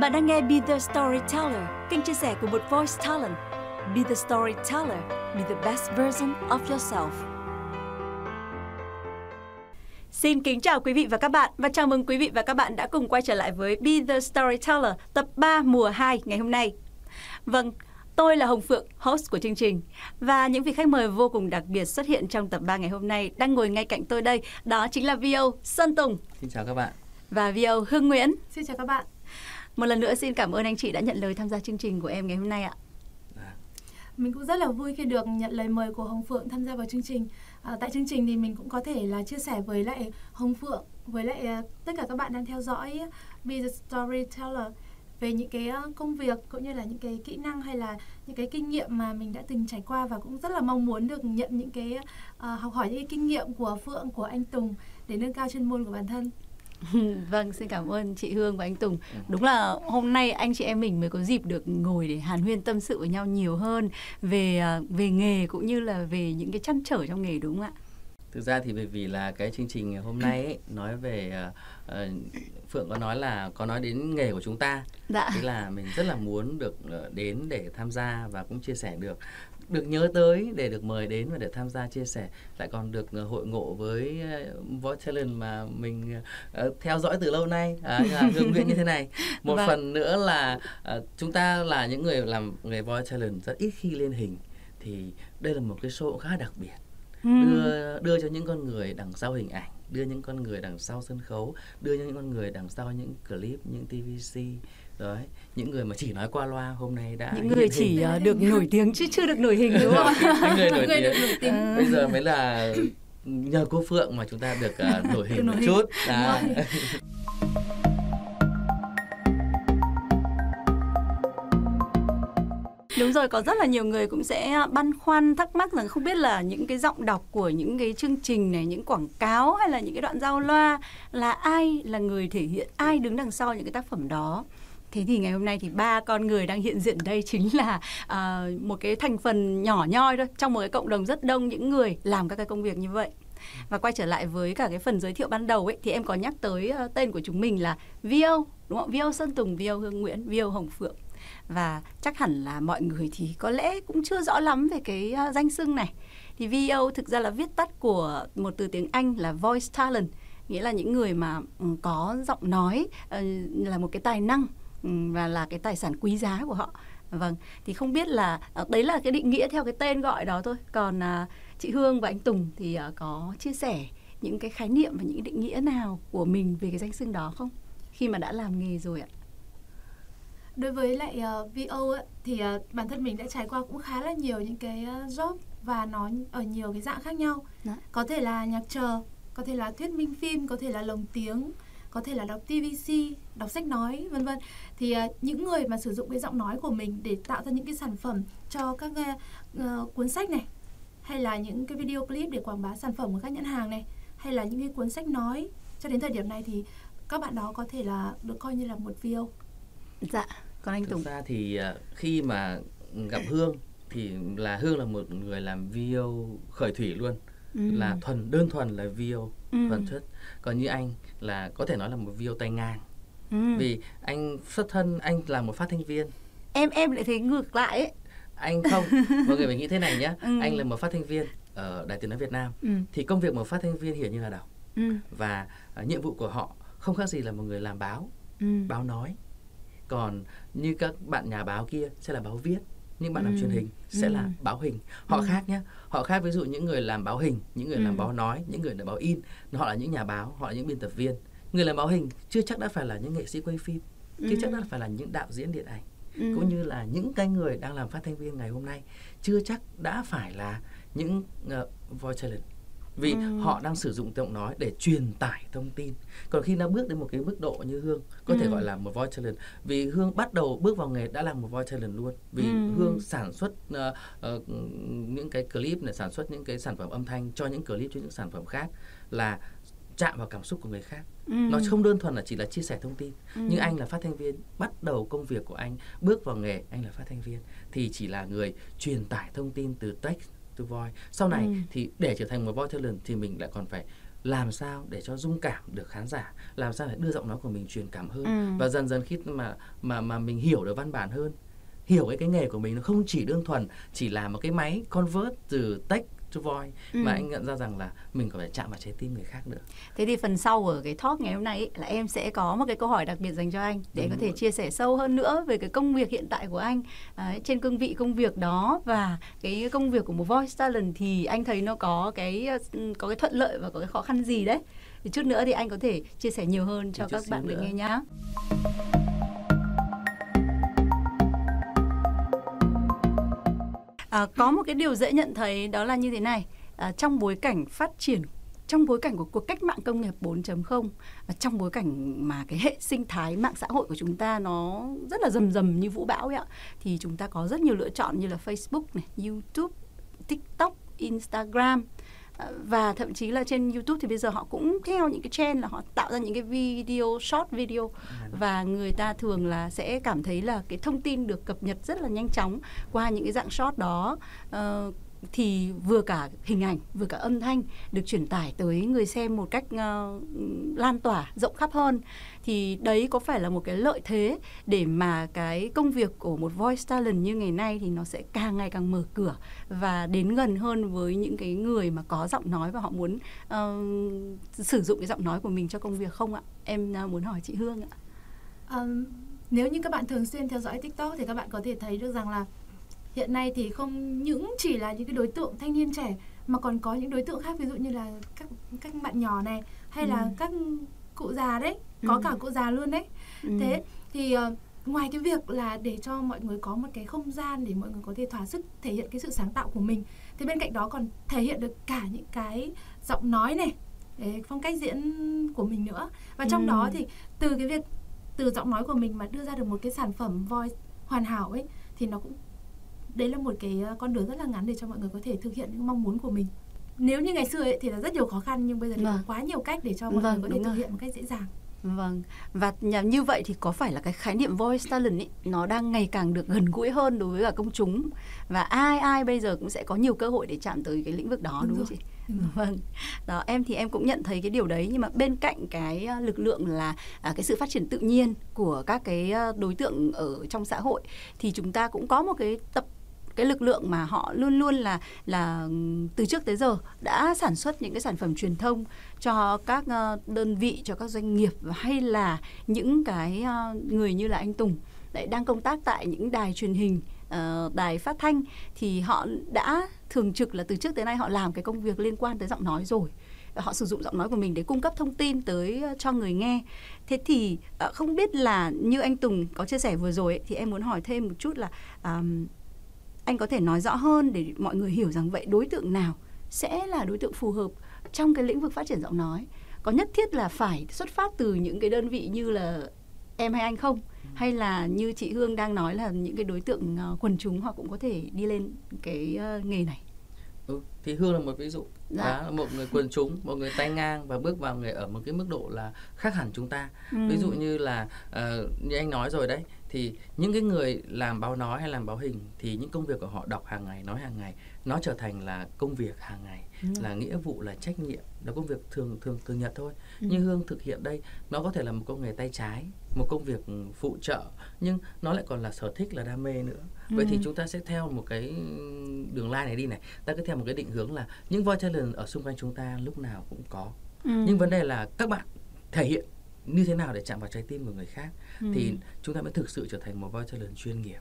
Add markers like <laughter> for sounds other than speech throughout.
Bạn đang nghe Be The Storyteller, kênh chia sẻ của một voice talent. Be The Storyteller, be the best version of yourself. Xin kính chào quý vị và các bạn và chào mừng quý vị và các bạn đã cùng quay trở lại với Be The Storyteller tập 3 mùa 2 ngày hôm nay. Vâng, Tôi là Hồng Phượng, host của chương trình. Và những vị khách mời vô cùng đặc biệt xuất hiện trong tập 3 ngày hôm nay đang ngồi ngay cạnh tôi đây. Đó chính là VO Sơn Tùng. Xin chào các bạn. Và VO Hương Nguyễn. Xin chào các bạn. Một lần nữa xin cảm ơn anh chị đã nhận lời tham gia chương trình của em ngày hôm nay ạ. Dạ. Mình cũng rất là vui khi được nhận lời mời của Hồng Phượng tham gia vào chương trình. À, tại chương trình thì mình cũng có thể là chia sẻ với lại Hồng Phượng, với lại uh, tất cả các bạn đang theo dõi Be the Storyteller về những cái công việc cũng như là những cái kỹ năng hay là những cái kinh nghiệm mà mình đã từng trải qua và cũng rất là mong muốn được nhận những cái uh, học hỏi những cái kinh nghiệm của Phượng của anh Tùng để nâng cao chuyên môn của bản thân. <laughs> vâng, xin cảm ơn chị Hương và anh Tùng. Ừ. Đúng là hôm nay anh chị em mình mới có dịp được ngồi để hàn huyên tâm sự với nhau nhiều hơn về à, về nghề cũng như là về những cái chăn trở trong nghề đúng không ạ? Thực ra thì bởi vì là cái chương trình hôm nay ấy, nói về uh, Phượng có nói là có nói đến nghề của chúng ta. Dạ. Thế là mình rất là muốn được uh, đến để tham gia và cũng chia sẻ được được nhớ tới để được mời đến và để tham gia chia sẻ lại còn được uh, hội ngộ với uh, Voice Talent mà mình uh, theo dõi từ lâu nay uh, hương nguyện như thế này <laughs> một vâng. phần nữa là chúng ta là những người làm nghề Voice Talent rất ít khi lên hình thì đây là một cái show khá đặc biệt ừ. đưa đưa cho những con người đằng sau hình ảnh đưa những con người đằng sau sân khấu đưa những con người đằng sau những clip những tvc đấy những người mà chỉ nói qua loa hôm nay đã những người chỉ hình. được nổi tiếng chứ chưa được nổi hình đúng không những người nổi tiếng. À. bây giờ mới là nhờ cô phượng mà chúng ta được uh, <laughs> nổi hình một chút à. Đúng rồi, có rất là nhiều người cũng sẽ băn khoăn thắc mắc rằng không biết là những cái giọng đọc của những cái chương trình này, những quảng cáo hay là những cái đoạn giao loa là ai là người thể hiện, ai đứng đằng sau những cái tác phẩm đó. Thế thì ngày hôm nay thì ba con người đang hiện diện đây chính là uh, một cái thành phần nhỏ nhoi thôi trong một cái cộng đồng rất đông những người làm các cái công việc như vậy. Và quay trở lại với cả cái phần giới thiệu ban đầu ấy thì em có nhắc tới uh, tên của chúng mình là Vio đúng không? Vio Sơn Tùng, Vio Hương Nguyễn, Vio Hồng Phượng và chắc hẳn là mọi người thì có lẽ cũng chưa rõ lắm về cái uh, danh xưng này thì VO thực ra là viết tắt của một từ tiếng Anh là voice talent nghĩa là những người mà ừ, có giọng nói uh, là một cái tài năng và là cái tài sản quý giá của họ vâng thì không biết là uh, đấy là cái định nghĩa theo cái tên gọi đó thôi còn uh, chị Hương và anh Tùng thì uh, có chia sẻ những cái khái niệm và những định nghĩa nào của mình về cái danh xưng đó không khi mà đã làm nghề rồi ạ đối với lại uh, VO ấy, thì uh, bản thân mình đã trải qua cũng khá là nhiều những cái uh, job và nó ở nhiều cái dạng khác nhau Đó. Dạ. có thể là nhạc chờ có thể là thuyết minh phim có thể là lồng tiếng có thể là đọc TVC đọc sách nói vân vân. Thì uh, những người mà sử dụng cái giọng nói của mình để tạo ra những cái sản phẩm cho các uh, cuốn sách này hay là những cái video clip để quảng bá sản phẩm của các nhãn hàng này hay là những cái cuốn sách nói cho đến thời điểm này thì các bạn đó có thể là được coi như là một VO dạ còn anh Tùng. Thực ra thì à, khi mà gặp Hương thì là Hương là một người làm video khởi thủy luôn ừ. là thuần đơn thuần là video ừ. thuần chất còn như anh là có thể nói là một video tay ngang ừ. vì anh xuất thân anh là một phát thanh viên em em lại thấy ngược lại ấy anh không mọi người phải nghĩ thế này nhé <laughs> ừ. anh là một phát thanh viên ở đài tiếng nói Việt Nam ừ. thì công việc một phát thanh viên hiển như là đọc ừ. và uh, nhiệm vụ của họ không khác gì là một người làm báo ừ. báo nói còn như các bạn nhà báo kia sẽ là báo viết những bạn ừ. làm truyền hình sẽ ừ. là báo hình họ ừ. khác nhé họ khác ví dụ những người làm báo hình những người ừ. làm báo nói những người làm báo in họ là những nhà báo họ là những biên tập viên người làm báo hình chưa chắc đã phải là những nghệ sĩ quay phim ừ. chưa chắc đã phải là những đạo diễn điện ảnh ừ. cũng như là những cái người đang làm phát thanh viên ngày hôm nay chưa chắc đã phải là những uh, voice talent vì ừ. họ đang sử dụng giọng nói để truyền tải thông tin còn khi nó bước đến một cái mức độ như hương có ừ. thể gọi là một voice talent vì hương bắt đầu bước vào nghề đã là một voice talent luôn vì ừ. hương sản xuất uh, uh, những cái clip để sản xuất những cái sản phẩm âm thanh cho những clip cho những sản phẩm khác là chạm vào cảm xúc của người khác ừ. nó không đơn thuần là chỉ là chia sẻ thông tin ừ. nhưng anh là phát thanh viên bắt đầu công việc của anh bước vào nghề anh là phát thanh viên thì chỉ là người truyền tải thông tin từ text to voice sau này ừ. thì để trở thành một voice talent thì mình lại còn phải làm sao để cho dung cảm được khán giả làm sao để đưa giọng nói của mình truyền cảm hơn ừ. và dần dần khi mà mà mà mình hiểu được văn bản hơn hiểu cái cái nghề của mình nó không chỉ đơn thuần chỉ là một cái máy convert từ text to voice ừ. mà anh nhận ra rằng là mình có phải chạm vào trái tim người khác nữa. Thế thì phần sau ở cái talk ngày hôm nay ấy, là em sẽ có một cái câu hỏi đặc biệt dành cho anh để Đúng có thể rồi. chia sẻ sâu hơn nữa về cái công việc hiện tại của anh à, trên cương vị công việc đó và cái công việc của một voice talent thì anh thấy nó có cái có cái thuận lợi và có cái khó khăn gì đấy. Thì chút nữa thì anh có thể chia sẻ nhiều hơn cho các bạn được nghe nhá. À, có một cái điều dễ nhận thấy đó là như thế này. À, trong bối cảnh phát triển trong bối cảnh của cuộc cách mạng công nghiệp 4.0 và ờ, trong bối cảnh mà cái hệ sinh thái mạng xã hội của chúng ta nó rất là rầm rầm như vũ bão ấy ạ thì chúng ta có rất nhiều lựa chọn như là Facebook này, YouTube, TikTok, Instagram và thậm chí là trên YouTube thì bây giờ họ cũng theo những cái trend là họ tạo ra những cái video short video. Và người ta thường là sẽ cảm thấy là cái thông tin được cập nhật rất là nhanh chóng qua những cái dạng short đó. Uh, thì vừa cả hình ảnh vừa cả âm thanh được truyền tải tới người xem một cách uh, lan tỏa rộng khắp hơn thì đấy có phải là một cái lợi thế để mà cái công việc của một voice talent như ngày nay thì nó sẽ càng ngày càng mở cửa và đến gần hơn với những cái người mà có giọng nói và họ muốn uh, sử dụng cái giọng nói của mình cho công việc không ạ? Em uh, muốn hỏi chị Hương ạ. Um, nếu như các bạn thường xuyên theo dõi TikTok thì các bạn có thể thấy được rằng là hiện nay thì không những chỉ là những cái đối tượng thanh niên trẻ mà còn có những đối tượng khác ví dụ như là các các bạn nhỏ này hay ừ. là các cụ già đấy có ừ. cả cụ già luôn đấy ừ. thế thì uh, ngoài cái việc là để cho mọi người có một cái không gian để mọi người có thể thỏa sức thể hiện cái sự sáng tạo của mình thì bên cạnh đó còn thể hiện được cả những cái giọng nói này phong cách diễn của mình nữa và trong ừ. đó thì từ cái việc từ giọng nói của mình mà đưa ra được một cái sản phẩm voice hoàn hảo ấy thì nó cũng đấy là một cái ờ, con đường rất là ngắn để cho mọi người có thể thực hiện những mong muốn của mình. Nếu như ngày xưa ấy, thì là rất nhiều khó khăn nhưng bây giờ thì vâng. có quá nhiều cách để cho mọi vâng, người có thể thực hiện một cách dễ dàng. Vâng, và như vậy thì có phải là cái khái niệm voice talent ấy, nó đang ngày càng được gần gũi hơn đối với cả công chúng? Và ai ai bây giờ cũng sẽ có nhiều cơ hội để chạm tới cái lĩnh vực đó đúng, đúng không chị? Vâng, đó em thì em cũng nhận thấy cái điều đấy nhưng mà bên cạnh cái ờ, lực lượng là à, cái sự phát triển tự nhiên của các cái ờ, đối tượng ở trong xã hội thì chúng ta cũng có một cái tập cái lực lượng mà họ luôn luôn là là ừ, từ trước tới giờ đã sản xuất những cái sản phẩm truyền thông cho các ờ, đơn vị cho các doanh nghiệp hay là những cái ờ, người như là anh Tùng. Lại đang công tác tại những đài truyền hình ờ, đài phát thanh thì họ đã thường trực là từ trước tới nay họ làm cái công việc liên quan tới giọng nói rồi. Họ sử dụng giọng nói của mình để cung cấp thông tin tới cho người nghe. Thế thì không biết là như anh Tùng có chia sẻ vừa rồi ấy, thì em muốn hỏi thêm một chút là um, anh có thể nói rõ hơn để mọi người hiểu rằng vậy đối tượng nào sẽ là đối tượng phù hợp trong cái lĩnh vực phát triển giọng nói? Có nhất thiết là phải xuất phát từ những cái đơn vị như là em hay anh không? Hay là như chị Hương đang nói là những cái đối tượng uh, quần chúng họ cũng có thể đi lên cái uh, nghề này? Ừ, thì Hương là một ví dụ. Dạ. đó một người quần chúng một người tay ngang và bước vào nghề ở một cái mức độ là khác hẳn chúng ta. Ừ. ví dụ như là uh, như anh nói rồi đấy thì những cái người làm báo nói hay làm báo hình thì những công việc của họ đọc hàng ngày nói hàng ngày nó trở thành là công việc hàng ngày ừ. là nghĩa vụ là trách nhiệm là công việc thường thường thường nhật thôi ừ. như hương thực hiện đây nó có thể là một công nghề tay trái một công việc phụ trợ nhưng nó lại còn là sở thích là đam mê nữa ừ. vậy thì chúng ta sẽ theo một cái đường line này đi này ta cứ theo một cái định hướng là những voice talent ở xung quanh chúng ta lúc nào cũng có ừ. nhưng vấn đề là các bạn thể hiện như thế nào để chạm vào trái tim của người khác ừ. thì chúng ta mới thực sự trở thành một voice talent chuyên nghiệp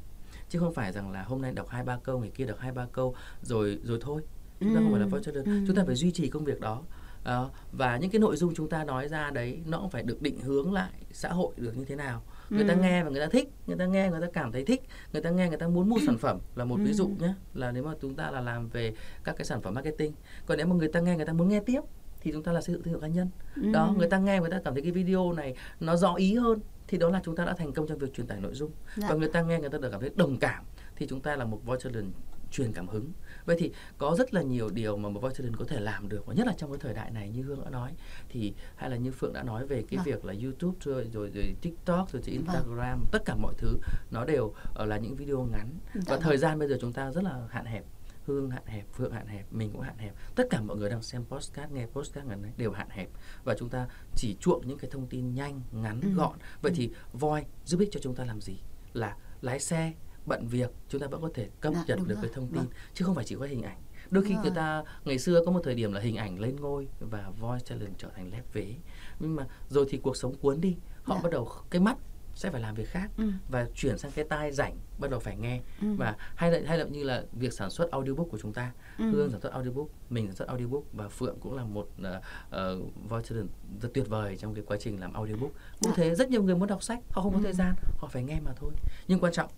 chứ không phải rằng là hôm nay đọc hai ba câu ngày kia đọc hai ba câu rồi rồi thôi chúng ta ừ. không phải là voice talent ừ. chúng ta phải duy trì công việc đó uh, và những cái nội dung chúng ta nói ra đấy nó cũng phải được định hướng lại xã hội được như thế nào người ừ. ta nghe và người ta thích người ta nghe người ta cảm thấy thích người ta nghe người ta muốn mua sản phẩm là một ừ. ví dụ nhé là nếu mà chúng ta là làm về các cái sản phẩm marketing còn nếu mà người ta nghe người ta muốn nghe tiếp thì chúng ta là xây dựng thương hiệu cá nhân ừ. đó người ta nghe người ta cảm thấy cái video này nó rõ ý hơn thì đó là chúng ta đã thành công trong việc truyền tải nội dung dạ. và người ta nghe người ta được cảm thấy đồng cảm thì chúng ta là một voice talent truyền cảm hứng vậy thì có rất là nhiều điều mà một voice talent có thể làm được và nhất là trong cái thời đại này như hương đã nói thì hay là như phượng đã nói về cái vâng. việc là youtube rồi, rồi rồi tiktok rồi vâng. instagram vâng. tất cả mọi thứ nó đều uh, là những video ngắn dạ. và thời gian bây giờ chúng ta rất là hạn hẹp Hương hạn hẹp, Phượng hạn hẹp, mình cũng hạn hẹp. Tất cả mọi người đang xem postcard, nghe postcard ngắn này đều hạn hẹp và chúng ta chỉ chuộng những cái thông tin nhanh, ngắn, ừ. gọn. Vậy ừ. thì Voi giúp ích cho chúng ta làm gì? Là lái xe, bận việc, chúng ta vẫn có thể cập dạ, nhật được rồi. cái thông tin vâng. chứ không phải chỉ có hình ảnh. Đôi khi người ta ngày xưa có một thời điểm là hình ảnh lên ngôi và voice challenge trở thành lép vế. Nhưng mà rồi thì cuộc sống cuốn đi, họ dạ. bắt đầu cái mắt sẽ phải làm việc khác ừ. và chuyển sang cái tai rảnh bắt đầu phải nghe ừ. và hay là hay là như là việc sản xuất audiobook của chúng ta ừ. hương sản xuất audiobook mình sản xuất audiobook và phượng cũng là một uh, uh, voice rất tuyệt vời trong cái quá trình làm audiobook cũng à. thế rất nhiều người muốn đọc sách họ không có ừ. thời gian họ phải nghe mà thôi nhưng quan trọng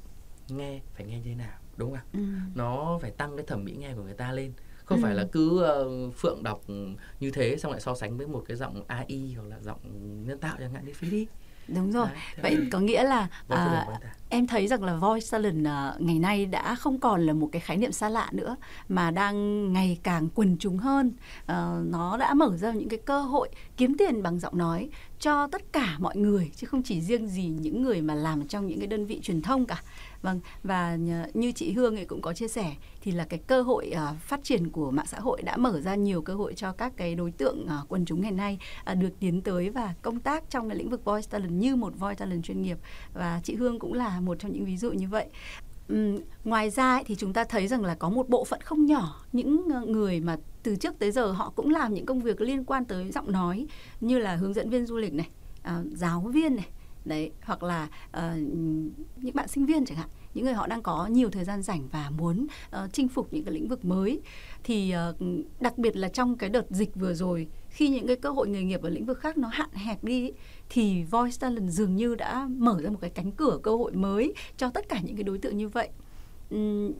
nghe phải nghe như thế nào đúng không ạ ừ. nó phải tăng cái thẩm mỹ nghe của người ta lên không ừ. phải là cứ uh, phượng đọc như thế xong lại so sánh với một cái giọng AI hoặc là giọng nhân tạo chẳng hạn đi phí đi đúng rồi. Đấy, vậy có nghĩa là à, em thấy rằng là voice talent à, ngày nay đã không còn là một cái khái niệm xa lạ nữa mà đang ngày càng quần chúng hơn. À, nó đã mở ra những cái cơ hội kiếm tiền bằng giọng nói cho tất cả mọi người chứ không chỉ riêng gì những người mà làm trong những cái đơn vị truyền thông cả vâng và như chị Hương ấy cũng có chia sẻ thì là cái cơ hội uh, phát triển của mạng xã hội đã mở ra nhiều cơ hội cho các cái đối tượng uh, quần chúng ngày nay uh, được tiến tới và công tác trong cái lĩnh vực voice talent như một voice talent chuyên nghiệp. Và chị Hương cũng là một trong những ví dụ như vậy. Uhm, ngoài ra ấy, thì chúng ta thấy rằng là có một bộ phận không nhỏ những ờ, người mà từ trước tới giờ họ cũng làm những công việc liên quan tới giọng nói như là hướng dẫn viên du lịch này, à, giáo viên này, đấy hoặc là uh, những bạn sinh viên chẳng hạn những người họ đang có nhiều thời gian rảnh và muốn uh, chinh phục những cái lĩnh vực mới. Thì uh, đặc biệt là trong cái đợt dịch vừa rồi khi những cái cơ hội nghề nghiệp ở lĩnh vực khác nó hạn hẹp đi thì Voice Talent dường như đã mở ra một cái cánh cửa cơ hội mới cho tất cả những cái đối tượng như vậy.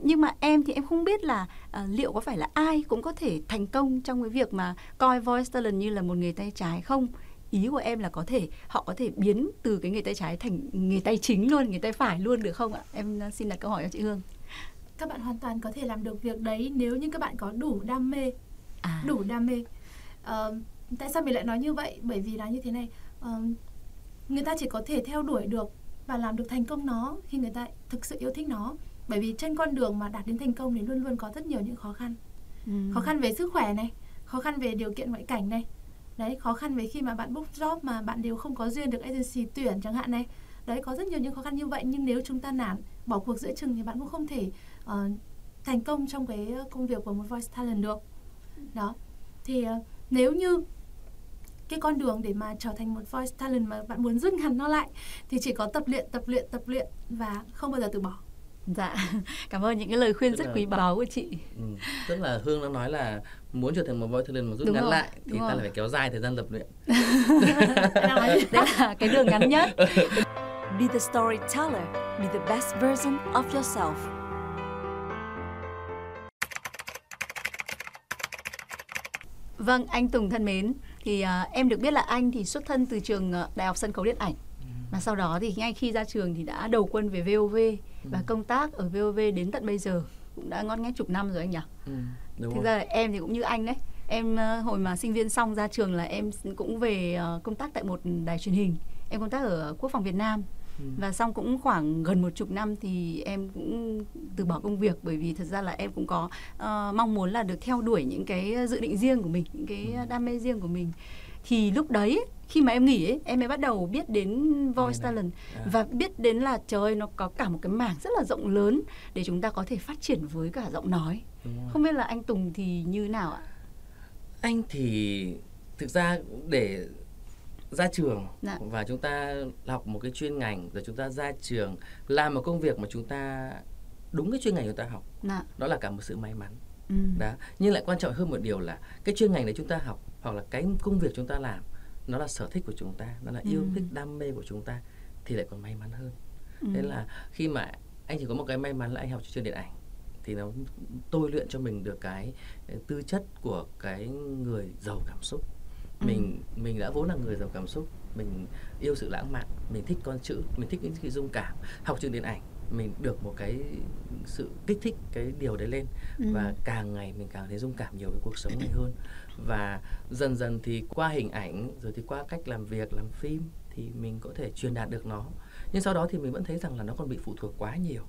Nhưng mà em thì em không biết là uh, liệu có phải là ai cũng có thể thành công trong cái việc mà coi voice talent như là một nghề tay trái không? Ý của em là có thể họ có thể biến từ cái nghề tay trái thành nghề tay chính luôn nghề tay phải luôn được không ạ? Em xin đặt câu hỏi cho chị Hương. Các bạn hoàn toàn có thể làm được việc đấy nếu như các bạn có đủ đam mê. À. đủ đam mê. Uh, tại sao mình lại nói như vậy? Bởi vì là như thế này uh, người ta chỉ có thể theo đuổi được và làm được thành công nó khi người ta thực sự yêu thích nó. Bởi vì trên con đường mà đạt đến thành công thì luôn luôn có rất nhiều những khó khăn. Ừ. khó khăn về sức khỏe này khó khăn về điều kiện ngoại cảnh này đấy khó khăn về khi mà bạn book job mà bạn đều không có duyên được agency tuyển chẳng hạn này. Đấy có rất nhiều những khó khăn như vậy nhưng nếu chúng ta nản bỏ cuộc giữa chừng thì bạn cũng không thể uh, thành công trong cái công việc của một voice talent được. Đó. Thì uh, nếu như cái con đường để mà trở thành một voice talent mà bạn muốn rút ngắn nó lại thì chỉ có tập luyện tập luyện tập luyện và không bao giờ từ bỏ dạ <laughs> cảm ơn những cái lời khuyên tức rất là, quý báu của chị ừ, tức là hương đang nói là muốn trở thành một voice talent mà rút Đúng ngắn rồi. lại thì Đúng ta lại phải kéo dài thời gian tập luyện <laughs> <laughs> đấy là cái đường ngắn nhất be the storyteller be the best version of yourself Vâng, anh Tùng thân mến, thì uh, em được biết là anh thì xuất thân từ trường uh, Đại học Sân khấu Điện ảnh. Ừ. Và sau đó thì ngay khi ra trường thì đã đầu quân về VOV và công tác ở VOV đến tận bây giờ cũng đã ngon nghét chục năm rồi anh nhỉ? Ừ, đúng Thực ra em thì cũng như anh đấy. Em uh, hồi mà sinh viên xong ra trường là em cũng về uh, công tác tại một đài truyền hình. Em công tác ở Quốc phòng Việt Nam. Ừ. Và xong cũng khoảng gần một chục năm thì em cũng từ bỏ công việc bởi vì thật ra là em cũng có uh, mong muốn là được theo đuổi những cái dự định riêng của mình, những cái ừ. đam mê riêng của mình thì lúc đấy khi mà em nghỉ ấy, em mới bắt đầu biết đến voice talent à. và biết đến là trời nó có cả một cái mảng rất là rộng lớn để chúng ta có thể phát triển với cả giọng nói không biết là anh Tùng thì như nào ạ anh thì thực ra để ra trường dạ. và chúng ta học một cái chuyên ngành rồi chúng ta ra trường làm một công việc mà chúng ta đúng cái chuyên ngành chúng ta học dạ. đó là cả một sự may mắn ừ. đó nhưng lại quan trọng hơn một điều là cái chuyên ngành đấy chúng ta học hoặc là cái công việc chúng ta làm nó là sở thích của chúng ta nó là yêu ừ. thích đam mê của chúng ta thì lại còn may mắn hơn ừ. thế là khi mà anh chỉ có một cái may mắn là anh học trường điện ảnh thì nó tôi luyện cho mình được cái tư chất của cái người giàu cảm xúc ừ. mình mình đã vốn là người giàu cảm xúc mình yêu sự lãng mạn mình thích con chữ mình thích những cái dung cảm học trường điện ảnh mình được một cái sự kích thích cái điều đấy lên ừ. và càng ngày mình càng thấy dung cảm nhiều với cuộc sống này hơn và dần dần thì qua hình ảnh rồi thì qua cách làm việc làm phim thì mình có thể truyền đạt được nó nhưng sau đó thì mình vẫn thấy rằng là nó còn bị phụ thuộc quá nhiều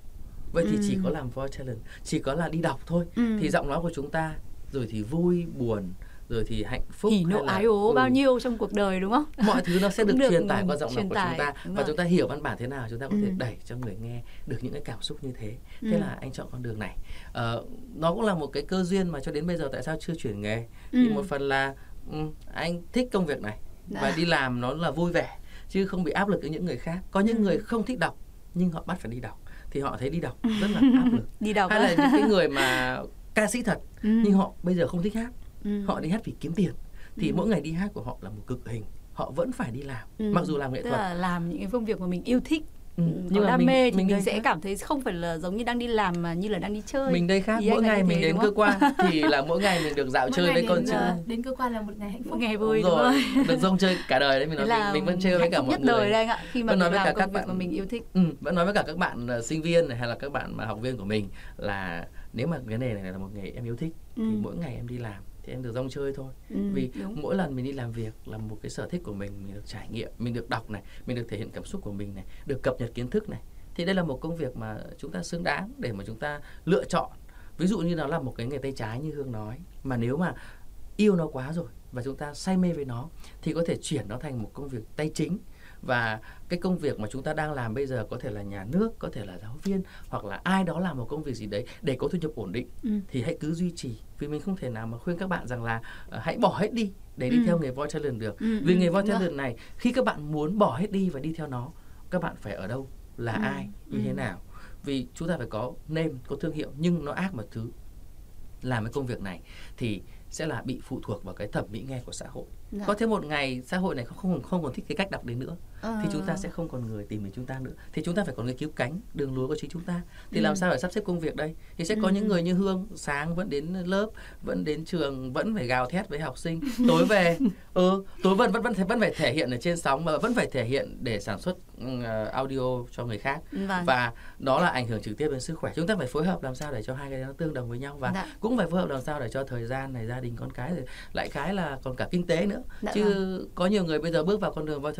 vậy thì ừ. chỉ có làm voice talent chỉ có là đi đọc thôi ừ. thì giọng nói của chúng ta rồi thì vui buồn rồi thì hạnh phúc hỉ nộ ái ố ừ. bao nhiêu trong cuộc đời đúng không mọi thứ nó sẽ được, được truyền tải qua giọng nói của chúng ta và chúng ta hiểu văn bản thế nào chúng ta có ừ. thể đẩy cho người nghe được những cái cảm xúc như thế thế ừ. là anh chọn con đường này uh, nó cũng là một cái cơ duyên mà cho đến bây giờ tại sao chưa chuyển nghề ừ. thì một phần là um, anh thích công việc này Đã. và dạ. đi làm nó là vui vẻ chứ không bị áp lực với những người khác có những ừ. người không thích đọc nhưng họ bắt phải đi đọc thì họ thấy đi đọc <laughs> rất là áp lực đi đọc hay là những cái người mà <laughs> ca sĩ thật ừ. nhưng họ bây giờ không thích hát ừ. họ đi hát vì kiếm tiền thì ừ. mỗi ngày đi hát của họ là một cực hình họ vẫn phải đi làm ừ. mặc dù làm nghệ Tức thuật là làm những cái công việc mà mình yêu thích Ừ. nhưng đam mình, mê thì mình, mình sẽ khác. cảm thấy không phải là giống như đang đi làm mà như là đang đi chơi mình đây khác mỗi ngày mình đến cơ quan <laughs> thì là mỗi ngày mình được dạo mỗi chơi với con chơi đến cơ quan là một ngày hạnh phúc một ngày vui đúng rồi được rong chơi cả đời đấy mình nói mình, mình vẫn chơi với cả mọi nhất người đời đây anh ạ khi mà nói với cả các bạn mà mình yêu thích ừ, vẫn nói với cả các bạn uh, sinh viên này, hay là các bạn mà học viên của mình là nếu mà cái nghề này là một nghề em yêu thích ừ. thì mỗi ngày em đi làm thì em được rong chơi thôi ừ, vì đúng. mỗi lần mình đi làm việc là một cái sở thích của mình mình được trải nghiệm mình được đọc này mình được thể hiện cảm xúc của mình này được cập nhật kiến thức này thì đây là một công việc mà chúng ta xứng đáng để mà chúng ta lựa chọn ví dụ như nó là một cái nghề tay trái như hương nói mà nếu mà yêu nó quá rồi và chúng ta say mê với nó thì có thể chuyển nó thành một công việc tay chính và cái công việc mà chúng ta đang làm bây giờ có thể là nhà nước có thể là giáo viên hoặc là ai đó làm một công việc gì đấy để có thu nhập ổn định ừ. thì hãy cứ duy trì vì mình không thể nào mà khuyên các bạn rằng là uh, hãy bỏ hết đi để đi ừ. theo nghề voice talent được ừ, vì ừ, nghề voice talent này khi các bạn muốn bỏ hết đi và đi theo nó các bạn phải ở đâu là ừ. ai như ừ. thế nào vì chúng ta phải có name có thương hiệu nhưng nó ác một thứ làm cái công việc này thì sẽ là bị phụ thuộc vào cái thẩm mỹ nghe của xã hội dạ. có thể một ngày xã hội này không không không còn thích cái cách đọc đấy nữa thì chúng ta sẽ không còn người tìm đến chúng ta nữa thì chúng ta phải có người cứu cánh đường lối của chính chúng ta thì ừ. làm sao để sắp xếp công việc đây thì sẽ có ừ. những người như hương sáng vẫn đến lớp vẫn đến trường vẫn phải gào thét với học sinh tối về <laughs> ừ tối vẫn vẫn vẫn phải vẫn phải thể hiện ở trên sóng mà vẫn phải thể hiện để sản xuất uh, audio cho người khác vâng. và đó là ảnh hưởng trực tiếp đến sức khỏe chúng ta phải phối hợp làm sao để cho hai cái nó tương đồng với nhau và dạ. cũng phải phối hợp làm sao để cho thời gian này gia đình con cái rồi lại cái là còn cả kinh tế nữa dạ chứ vâng. có nhiều người bây giờ bước vào con đường voi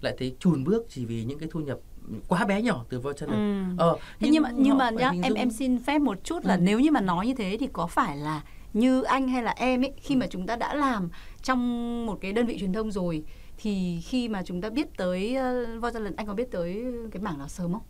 lại thấy chùn bước chỉ vì những cái thu nhập quá bé nhỏ từ voi ừ. ờ, nhưng, nhưng mà nhưng mà nhá em em xin phép một chút là ừ. nếu như mà nói như thế thì có phải là như anh hay là em ấy khi ừ. mà chúng ta đã làm trong một cái đơn vị truyền thông rồi thì khi mà chúng ta biết tới uh, voi anh có biết tới cái mảng nào sớm không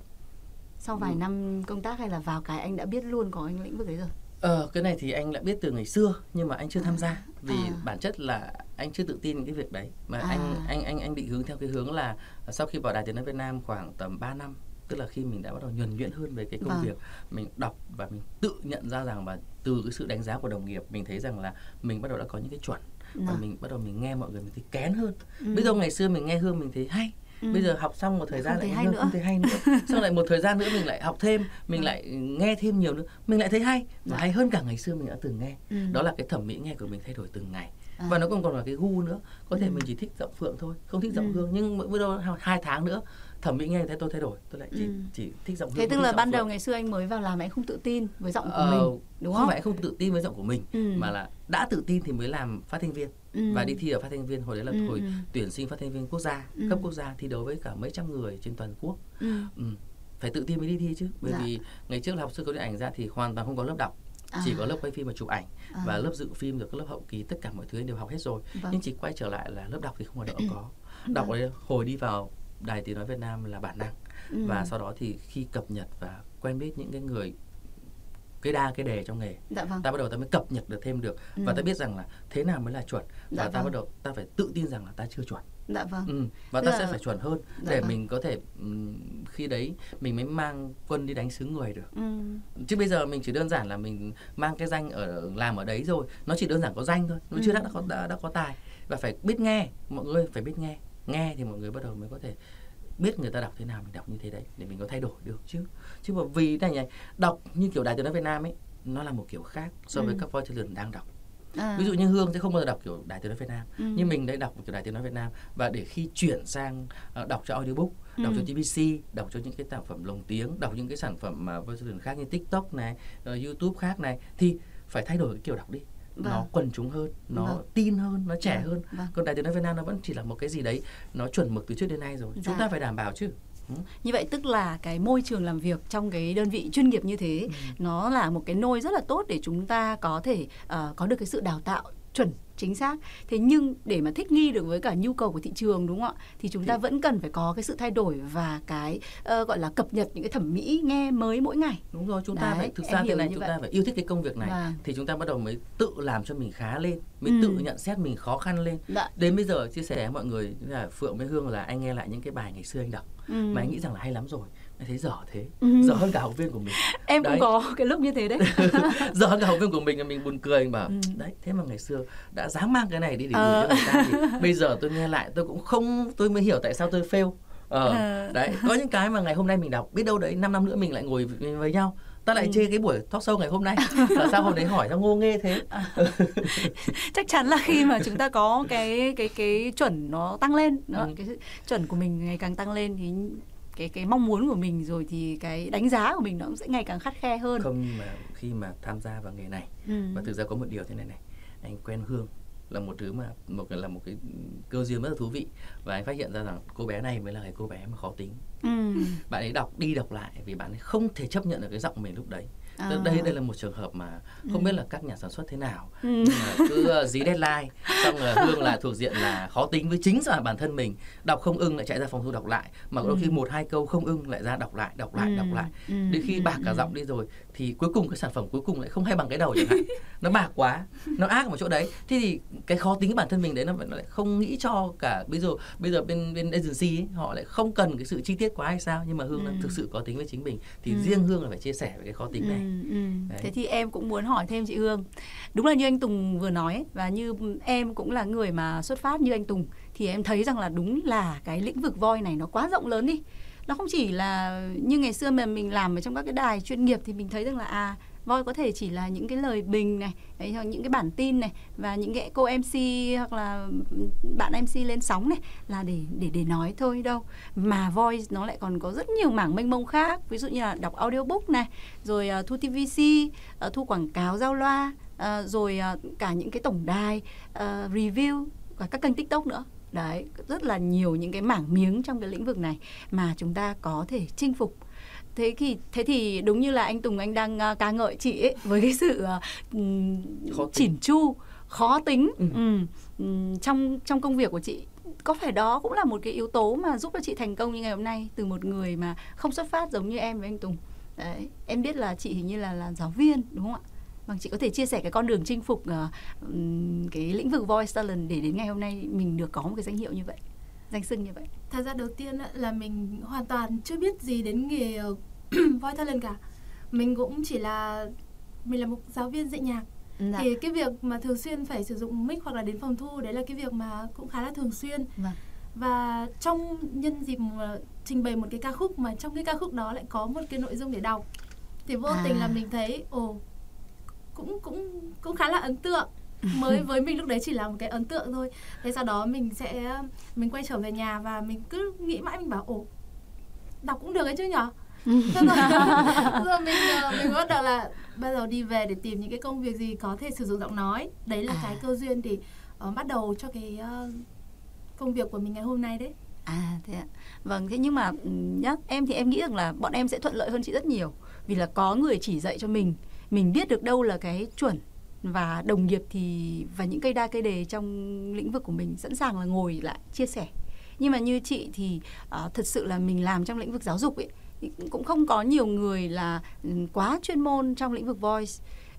sau vài ừ. năm công tác hay là vào cái anh đã biết luôn có anh lĩnh vực ấy rồi Ờ, cái này thì anh đã biết từ ngày xưa nhưng mà anh chưa tham gia vì à. bản chất là anh chưa tự tin cái việc đấy mà à. anh anh anh anh định hướng theo cái hướng là sau khi vào đài tiếng nói Việt Nam khoảng tầm 3 năm tức là khi mình đã bắt đầu nhuần nhuyễn hơn về cái công vâng. việc mình đọc và mình tự nhận ra rằng và từ cái sự đánh giá của đồng nghiệp mình thấy rằng là mình bắt đầu đã có những cái chuẩn và vâng. mình bắt đầu mình nghe mọi người mình thấy kén hơn ừ. bây giờ ngày xưa mình nghe hương mình thấy hay Ừ. bây giờ học xong một thời gian lại hay nữa. không thấy hay nữa <laughs> xong lại một thời gian nữa mình lại học thêm mình ừ. lại nghe thêm nhiều nữa mình lại thấy hay và hay hơn cả ngày xưa mình đã từng nghe ừ. đó là cái thẩm mỹ nghe của mình thay đổi từng ngày à. và nó còn còn là cái gu nữa có thể ừ. mình chỉ thích giọng phượng thôi không thích giọng ừ. hương nhưng mỗi đâu hai tháng nữa thẩm mỹ nghe thấy tôi thay đổi tôi lại chỉ ừ. chỉ thích giọng thế tức là ban đầu ngày xưa anh mới vào làm anh không tự tin với giọng của ờ, mình đúng không không phải anh không tự tin với giọng của mình ừ. mà là đã tự tin thì mới làm phát thanh viên ừ. và đi thi ở phát thanh viên hồi đấy là ừ. hồi ừ. tuyển sinh phát thanh viên quốc gia ừ. cấp quốc gia thi đấu với cả mấy trăm người trên toàn quốc ừ. Ừ. phải tự tin mới đi thi chứ bởi dạ. vì ngày trước là học sư có điện ảnh ra thì hoàn toàn không có lớp đọc À. chỉ có lớp quay phim và chụp ảnh à. và lớp dự phim rồi các lớp hậu kỳ tất cả mọi thứ đều học hết rồi vâng. nhưng chỉ quay trở lại là lớp đọc thì không có <clears throat> đỡ có đọc đấy hồi đi vào đài tiếng nói Việt Nam là bản năng ừ. và sau đó thì khi cập nhật và quen biết những cái người cái đa cái đề trong nghề dạ vâng. ta bắt đầu ta mới cập nhật được thêm được ừ. và ta biết rằng là thế nào mới là chuẩn dạ và ta vâng. bắt đầu ta phải tự tin rằng là ta chưa chuẩn dạ vâng ừ. và Tức ta là... sẽ phải chuẩn hơn dạ để vâng. mình có thể um, khi đấy mình mới mang quân đi đánh xứ người được ừ. chứ bây giờ mình chỉ đơn giản là mình mang cái danh ở làm ở đấy rồi nó chỉ đơn giản có danh thôi nó ừ. chưa đã, đã có đã, đã có tài và phải biết nghe mọi người phải biết nghe nghe thì mọi người bắt đầu mới có thể biết người ta đọc thế nào mình đọc như thế đấy để mình có thay đổi được chứ chứ mà vì này này đọc như kiểu đài tiếng nói Việt Nam ấy nó là một kiểu khác so với ừ. các voice talent đang đọc À. ví dụ như hương sẽ không bao giờ đọc kiểu đài tiếng nói việt nam ừ. nhưng mình đã đọc kiểu đài tiếng nói việt nam và để khi chuyển sang uh, đọc cho audiobook ừ. đọc cho tvc đọc cho những cái tác phẩm lồng tiếng đọc những cái sản phẩm mà voice talent khác như tiktok này uh, youtube khác này thì phải thay đổi cái kiểu đọc đi vâng. nó quần chúng hơn nó vâng. tin hơn nó trẻ vâng. hơn vâng. còn đài tiếng nói việt nam nó vẫn chỉ là một cái gì đấy nó chuẩn mực từ trước đến nay rồi vâng. chúng ta phải đảm bảo chứ Ừ. Như vậy tức là cái môi trường làm việc trong cái đơn vị chuyên nghiệp như thế ừ. nó là một cái nôi rất là tốt để chúng ta có thể uh, có được cái sự đào tạo chuẩn chính xác thế nhưng để mà thích nghi được với cả nhu cầu của thị trường đúng không ạ thì chúng ta vẫn cần phải có cái sự thay đổi và cái uh, gọi là cập nhật những cái thẩm mỹ nghe mới mỗi ngày đúng rồi chúng ta Đấy, phải thực ra cái này chúng vậy. ta phải yêu thích cái công việc này vâng. thì chúng ta bắt đầu mới tự làm cho mình khá lên mới ừ. tự nhận xét mình khó khăn lên Đã. đến bây giờ chia sẻ với mọi người là phượng với hương là anh nghe lại những cái bài ngày xưa anh đọc ừ. mà anh nghĩ rằng là hay lắm rồi anh thấy dở thế ừ. dở hơn cả học viên của mình em đấy. cũng có cái lúc như thế đấy <laughs> dở hơn cả học viên của mình là mình buồn cười anh bảo ừ. đấy thế mà ngày xưa đã dám mang cái này đi để ờ. gửi cho người ta thì bây giờ tôi nghe lại tôi cũng không tôi mới hiểu tại sao tôi fail ờ, ờ. đấy có những cái mà ngày hôm nay mình đọc biết đâu đấy 5 năm nữa mình lại ngồi với nhau ta lại ừ. chê cái buổi talk show ngày hôm nay là sao hôm đấy hỏi sao ngô nghê thế à. <laughs> chắc chắn là khi mà chúng ta có cái cái cái chuẩn nó tăng lên đó, ừ. cái chuẩn của mình ngày càng tăng lên thì cái cái mong muốn của mình rồi thì cái đánh giá của mình nó cũng sẽ ngày càng khắt khe hơn không mà khi mà tham gia vào nghề này ừ. và thực ra có một điều thế này này anh quen hương là một thứ mà một là một cái cơ duyên rất là thú vị và anh phát hiện ra rằng cô bé này mới là cái cô bé mà khó tính ừ. bạn ấy đọc đi đọc lại vì bạn ấy không thể chấp nhận được cái giọng mình lúc đấy à. đây đây là một trường hợp mà không ừ. biết là các nhà sản xuất thế nào ừ. nhưng mà cứ uh, dí deadline xong là hương là thuộc diện là khó tính với chính là bản thân mình đọc không ưng lại chạy ra phòng thu đọc lại mà đôi ừ. khi một hai câu không ưng lại ra đọc lại đọc lại ừ. đọc lại ừ. đến khi bạc cả giọng đi rồi thì cuối cùng cái sản phẩm cuối cùng lại không hay bằng cái đầu chẳng hạn nó bạc quá nó ác ở một chỗ đấy thế thì cái khó tính bản thân mình đấy nó, nó lại không nghĩ cho cả bây giờ bây giờ bên bên agency ấy, họ lại không cần cái sự chi tiết quá hay sao nhưng mà hương ừ. thực sự có tính với chính mình thì ừ. riêng hương là phải chia sẻ về cái khó tính này ừ. Ừ. thế thì em cũng muốn hỏi thêm chị hương đúng là như anh tùng vừa nói và như em cũng là người mà xuất phát như anh tùng thì em thấy rằng là đúng là cái lĩnh vực voi này nó quá rộng lớn đi nó không chỉ là như ngày xưa mà mình làm ở trong các cái đài chuyên nghiệp thì mình thấy rằng là à voi có thể chỉ là những cái lời bình này đấy, hoặc những cái bản tin này và những cái cô MC hoặc là bạn MC lên sóng này là để để để nói thôi đâu. Mà voi nó lại còn có rất nhiều mảng mênh mông khác ví dụ như là đọc audiobook này rồi uh, thu TVC uh, à, thu quảng cáo giao loa uh, rồi uh, cả những cái tổng đài uh, review và các kênh TikTok nữa đấy rất là nhiều những cái mảng miếng trong cái lĩnh vực này mà chúng ta có thể chinh phục. Thế thì thế thì đúng như là anh Tùng anh đang uh, ca ngợi chị ấy với cái sự uh, chỉn chu khó tính. Ừ. Ừ. trong trong công việc của chị có phải đó cũng là một cái yếu tố mà giúp cho chị thành công như ngày hôm nay từ một người mà không xuất phát giống như em với anh Tùng? Đấy em biết là chị hình như là là giáo viên đúng không ạ Vâng, chị có thể chia sẻ cái con đường chinh phục uh, cái lĩnh vực voice talent để đến ngày hôm nay mình được có một cái danh hiệu như vậy, danh xưng như vậy. Thật ra đầu tiên là mình hoàn toàn chưa biết gì đến nghề ờ, <clears throat> voice talent cả. Mình cũng chỉ là mình là một giáo viên dạy nhạc. Dạ. Thì cái việc mà thường xuyên phải sử dụng mic hoặc là đến phòng thu đấy là cái việc mà cũng khá là thường xuyên. Dạ. Và trong nhân dịp trình bày một cái ca khúc mà trong cái ca khúc đó lại có một cái nội dung để đọc thì vô à. tình là mình thấy ồ cũng cũng cũng khá là ấn tượng. Mới <laughs> với mình lúc đấy chỉ là một cái ấn tượng thôi. Thế sau đó mình sẽ mình quay trở về nhà và mình cứ nghĩ mãi mình bảo ồ đọc cũng được ấy chứ nhở? <laughs> Rồi, <laughs> rồi mình ờ, mình bắt đầu là bây giờ đi về để tìm những cái công việc gì có thể sử dụng giọng nói. Đấy là à. cái cơ duyên thì uh, bắt đầu cho cái uh, công việc của mình ngày hôm nay đấy. À thế ạ. Vâng thế nhưng mà ừ, nhá em thì em nghĩ rằng là bọn em sẽ thuận lợi hơn chị rất nhiều. Vì là có người chỉ dạy cho mình mình biết được đâu là cái chuẩn và đồng nghiệp thì và những cây đa cây đề trong lĩnh vực của mình sẵn sàng là ngồi lại chia sẻ nhưng mà như chị thì uh, thật sự là mình làm trong lĩnh vực giáo dục ấy cũng không có nhiều người là ừ, quá chuyên môn trong lĩnh vực voice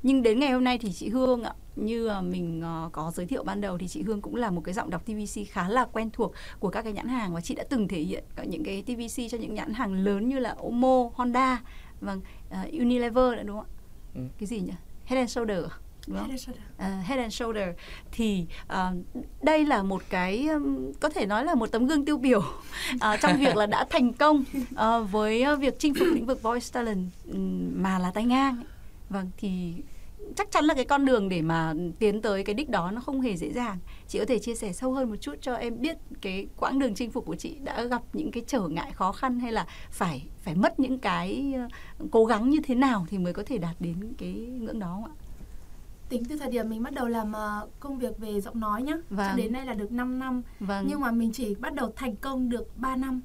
nhưng đến ngày hôm nay thì chị Hương ạ như ờ, mình ờ, có giới thiệu ban đầu thì chị Hương cũng là một cái giọng đọc TVC khá là quen thuộc của các cái nhãn hàng và chị đã từng thể hiện những cái TVC cho những nhãn hàng lớn như là Omo, Honda, và Unilever nữa đúng không ạ? Ừ. cái gì nhỉ head and shoulder đúng không? Head and shoulder. Uh, head and shoulder thì uh, đây là một cái um, có thể nói là một tấm gương tiêu biểu uh, trong việc là đã <laughs> thành công uh, với việc chinh phục lĩnh vực voice talent um, mà là tay ngang. Vâng thì chắc chắn là cái con đường để mà tiến tới cái đích đó nó không hề dễ dàng chị có thể chia sẻ sâu hơn một chút cho em biết cái quãng đường chinh phục của chị đã gặp những cái trở ngại khó khăn hay là phải phải mất những cái ờ, cố gắng như thế nào thì mới có thể đạt đến cái ngưỡng đó không ạ tính từ thời điểm mình bắt đầu làm ờ, công việc về giọng nói nhá vâng. cho đến nay là được 5 năm vâng. nhưng mà mình chỉ bắt đầu thành công được 3 năm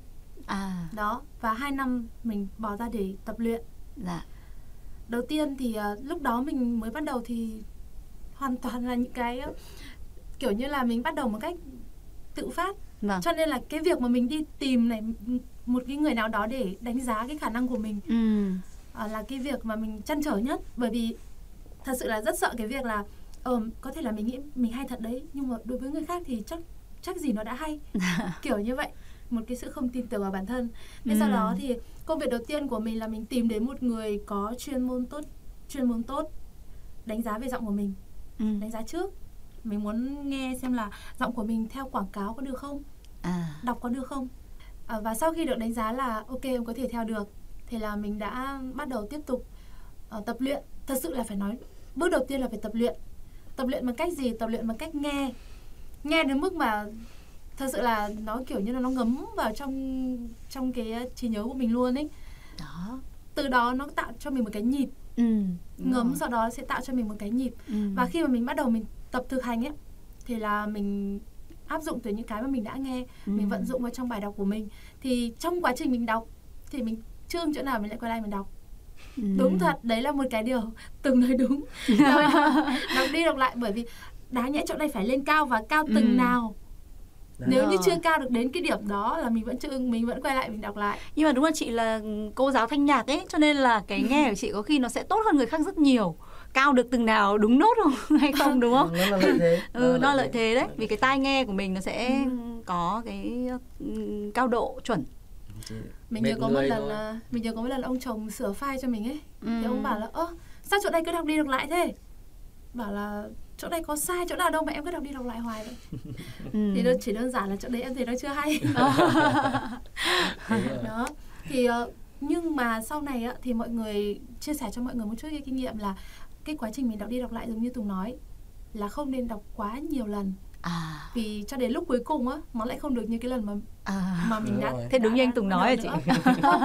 à. đó và hai năm mình bỏ ra để tập luyện dạ đầu tiên thì uh, lúc đó mình mới bắt đầu thì hoàn toàn là những cái uh, kiểu như là mình bắt đầu một cách tự phát vâng. cho nên là cái việc mà mình đi tìm này một cái người nào đó để đánh giá cái khả năng của mình ừ. uh, là cái việc mà mình chăn trở nhất bởi vì thật sự là rất sợ cái việc là ờ có thể là mình nghĩ mình hay thật đấy nhưng mà đối với người khác thì chắc chắc gì nó đã hay <laughs> kiểu như vậy một cái sự không tin tưởng vào bản thân. Thế ừ. sau đó thì công việc đầu tiên của mình là mình tìm đến một người có chuyên môn tốt chuyên môn tốt đánh giá về giọng của mình ừ. đánh giá trước. Mình muốn nghe xem là giọng của mình theo quảng cáo có được không à. đọc có được không. À, và sau khi được đánh giá là ok em có thể theo được thì là mình đã bắt đầu tiếp tục uh, tập luyện. Thật sự là phải nói bước đầu tiên là phải tập luyện. Tập luyện bằng cách gì? Tập luyện bằng cách nghe. Nghe đến mức mà thật sự là nó kiểu như là nó ngấm vào trong trong cái trí nhớ của mình luôn ấy đó từ đó nó tạo cho mình một cái nhịp ừ, ngấm rồi. sau đó sẽ tạo cho mình một cái nhịp ừ. và khi mà mình bắt đầu mình tập thực hành ấy thì là mình áp dụng từ những cái mà mình đã nghe ừ. mình vận dụng vào trong bài đọc của mình thì trong quá trình mình đọc thì mình chương chỗ nào mình lại quay lại mình đọc ừ. đúng thật đấy là một cái điều <laughs> từng nói đúng <laughs> đọc đi đọc lại bởi vì đáng nhẽ chỗ này phải lên cao và cao từng ừ. nào Đấy nếu như chưa cao được đến cái điểm đó là mình vẫn chưa mình vẫn quay lại mình đọc lại nhưng mà đúng là chị là cô giáo thanh nhạc ấy cho nên là cái <laughs> nghe của chị có khi nó sẽ tốt hơn người khác rất nhiều cao được từng nào đúng nốt không <laughs> hay không đúng không? nó là lợi thế. <laughs> ừ, nó là lợi thế đấy. Vì cái tai nghe của mình nó sẽ ừ. có cái cao độ chuẩn. Mình nhớ có một lần thôi. mình nhớ có một lần ông chồng sửa file cho mình ấy. Ừ. Thì ông bảo là ơ sao chỗ này cứ đọc đi đọc lại thế? Bảo là chỗ này có sai chỗ nào đâu mà em cứ đọc đi đọc lại hoài vậy. <laughs> Ừ. thì nó chỉ đơn giản là chỗ đấy em thấy nó chưa hay. <laughs> Đó. Thì uh, nhưng mà sau này á, thì mọi người chia sẻ cho mọi người một chút cái kinh nghiệm là cái quá trình mình đọc đi đọc lại giống như tùng nói là không nên đọc quá nhiều lần. À. vì cho đến lúc cuối cùng á nó lại không được như cái lần mà à. mà mình đã thế đúng như anh Tùng nói rồi chị. không, không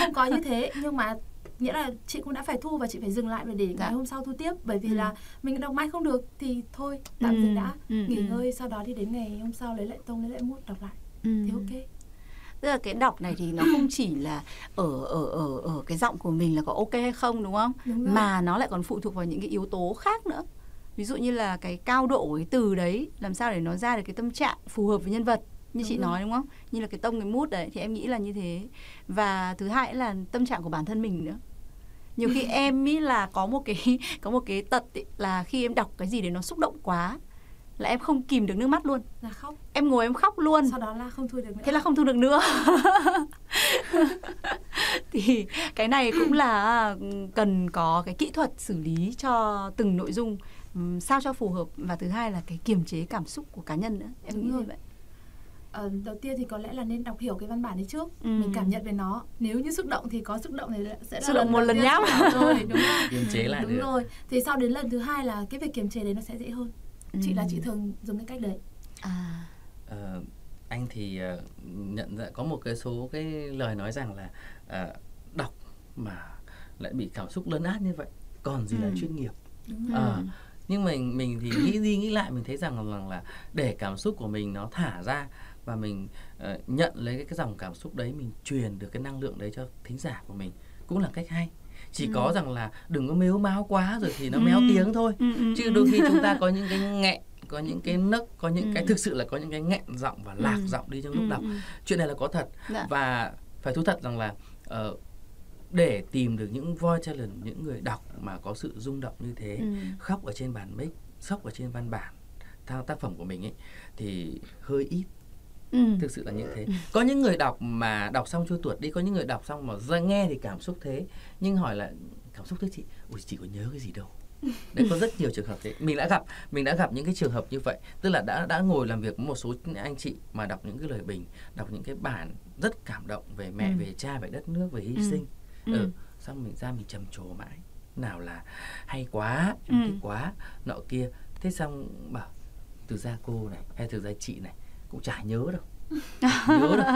không có như thế nhưng mà nghĩa là chị cũng đã phải thu và chị phải dừng lại để dạ. ngày hôm sau thu tiếp bởi vì ừ. là mình đọc mãi không được thì thôi tạm ừ. dừng đã ừ. nghỉ ừ. ngơi sau đó thì đến ngày hôm sau lấy lại tông lấy lại mút đọc lại ừ. thì ok tức là cái đọc này thì nó không chỉ là ở ở ở ở cái giọng của mình là có ok hay không đúng không đúng mà nó lại còn phụ thuộc vào những cái yếu tố khác nữa ví dụ như là cái cao độ của cái từ đấy làm sao để nó ra được cái tâm trạng phù hợp với nhân vật như đúng chị rồi. nói đúng không? Như là cái tông cái mút đấy thì em nghĩ là như thế. Và thứ hai là tâm trạng của bản thân mình nữa. Nhiều khi <laughs> em ý là có một cái có một cái tật ý, là khi em đọc cái gì để nó xúc động quá là em không kìm được nước mắt luôn. Là khóc. Em ngồi em khóc luôn. Sau đó là không thu được nữa. Thế là không thu được nữa. <laughs> Thì cái này cũng là cần có cái kỹ thuật xử lý cho từng nội dung sao cho phù hợp. Và thứ hai là cái kiềm chế cảm xúc của cá nhân nữa. Em Đúng nghĩ rồi. như vậy uh, đầu tiên thì có lẽ là nên đọc hiểu cái văn bản đấy trước ừ. mình cảm nhận về nó nếu như xúc động thì có xúc động thì sẽ là xúc động một lần nháp rồi đúng <laughs> kiềm chế lại đúng được. rồi thì sau đến lần thứ hai là cái việc kiềm chế đấy nó sẽ dễ hơn ừ. chị là chị thường dùng cái cách đấy à uh, anh thì uh, nhận ra có một cái số cái lời nói rằng là uh, đọc mà lại bị cảm xúc lấn át như vậy còn gì ừ. là chuyên nghiệp Đúng rồi. Uh, nhưng mình mình thì nghĩ đi nghĩ lại mình thấy rằng là, là để cảm xúc của mình nó thả ra và mình uh, nhận lấy cái, cái dòng cảm xúc đấy mình truyền được cái năng lượng đấy cho thính giả của mình cũng là cách hay chỉ ừ. có rằng là đừng có mếu máo quá rồi thì nó ừ. méo tiếng thôi ừ, ừ, chứ đôi khi chúng ta <laughs> có những cái nghẹn có những cái nấc có những ừ. cái thực sự là có những cái nghẹn giọng và lạc ừ. giọng đi trong lúc ừ. đọc chuyện này là có thật dạ. và phải thú thật rằng là uh, để tìm được những voice talent những người đọc mà có sự rung động như thế ừ. khóc ở trên bàn mic khóc ở trên văn bản thao tác phẩm của mình ấy thì hơi ít Ừ. thực sự là như thế có những người đọc mà đọc xong chưa tuột đi có những người đọc xong mà ra nghe thì cảm xúc thế nhưng hỏi là cảm xúc thế chị ui chị có nhớ cái gì đâu <laughs> đấy có rất nhiều trường hợp thế mình đã gặp mình đã gặp những cái trường hợp như vậy tức là đã đã ngồi làm việc với một số anh chị mà đọc những cái lời bình đọc những cái bản rất cảm động về mẹ ừ. về cha về đất nước về hy ừ. sinh ừ. ừ. xong mình ra mình trầm trồ mãi nào là hay quá ừ. thích quá nọ kia thế xong bảo từ ra cô này hay từ ra chị này cũng chả nhớ đâu nhớ đâu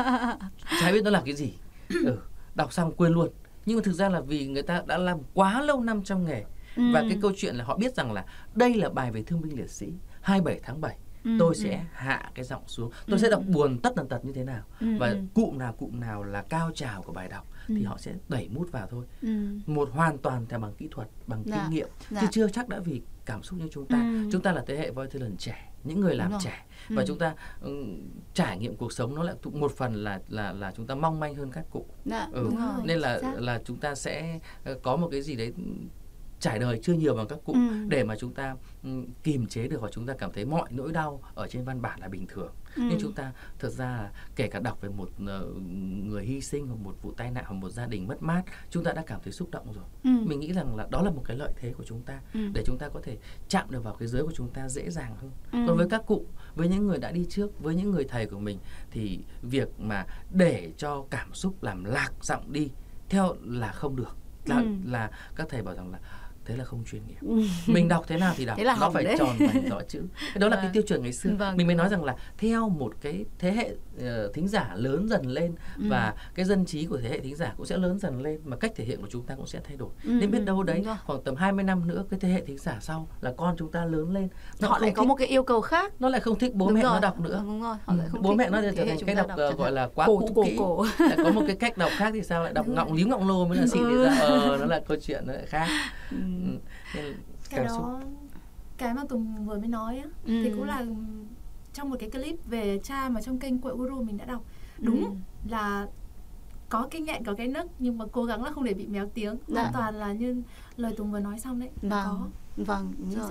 <laughs> chả biết nó là cái gì ừ, đọc xong quên luôn nhưng mà thực ra là vì người ta đã làm quá lâu năm trong nghề ừ. và cái câu chuyện là họ biết rằng là đây là bài về thương binh liệt sĩ 27 tháng 7 ừ, tôi ừ. sẽ hạ cái giọng xuống tôi ừ. sẽ đọc buồn tất tần tật như thế nào ừ, và ừ. cụm nào cụm nào là cao trào của bài đọc ừ. thì họ sẽ đẩy mút vào thôi ừ. một hoàn toàn theo bằng kỹ thuật bằng dạ. kinh nghiệm dạ. chứ chưa chắc đã vì cảm xúc như chúng ta ừ. chúng ta là thế hệ voi lần trẻ những người làm trẻ và ừ. chúng ta um, trải nghiệm cuộc sống nó lại một phần là là là chúng ta mong manh hơn các cụ dạ, ừ. đúng rồi. nên là là chúng ta sẽ ờ, có một cái gì đấy trải đời chưa nhiều bằng các cụ ừ. để mà chúng ta um, kìm chế được hoặc chúng ta cảm thấy mọi nỗi đau ở trên văn bản là bình thường ừ. nhưng chúng ta thực ra là kể cả đọc về một uh, người hy sinh hoặc một vụ tai nạn hoặc một gia đình mất mát chúng ta đã cảm thấy xúc động rồi ừ. mình nghĩ rằng là đó là một cái lợi thế của chúng ta ừ. để chúng ta có thể chạm được vào cái giới của chúng ta dễ dàng hơn ừ. còn với các cụ với những người đã đi trước với những người thầy của mình thì việc mà để cho cảm xúc làm lạc giọng đi theo là không được là, ừ. là các thầy bảo rằng là thế là không chuyên nghiệp ừ. <laughs> mình đọc thế nào thì đọc nó phải đấy. tròn vành rõ chữ đó là vâng. cái tiêu chuẩn ngày xưa vâng. mình mới nói rằng là theo một cái thế hệ uh, thính giả lớn dần lên ừ. và cái dân trí của thế hệ thính giả cũng sẽ lớn dần lên mà cách thể hiện của chúng ta cũng sẽ thay đổi ừ. nên biết đâu đấy khoảng tầm 20 năm nữa cái thế hệ thính giả sau là con chúng ta lớn lên nó họ lại có một cái yêu cầu khác nó lại không thích bố đúng mẹ rồi. nó đọc nữa đúng rồi. Họ lại không bố mẹ nó trở thành cách đọc, đọc uh, gọi là quá cổ, cũ cổ, kỹ cổ. lại có một cái cách đọc khác thì sao lại đọc ngọng líu ngọng lô mới là xịn ừ. ra ờ nó là <laughs> câu chuyện lại khác ừ. Cái đó cái mà tùng vừa mới nói á ừ. thì cũng là trong một cái clip về cha mà trong kênh quậy guru mình đã đọc đúng ừ. là có cái nghẹn có cái nấc nhưng mà cố gắng là không để bị méo tiếng dạ. hoàn toàn là như lời tùng vừa nói xong đấy vâng. có vâng đúng rồi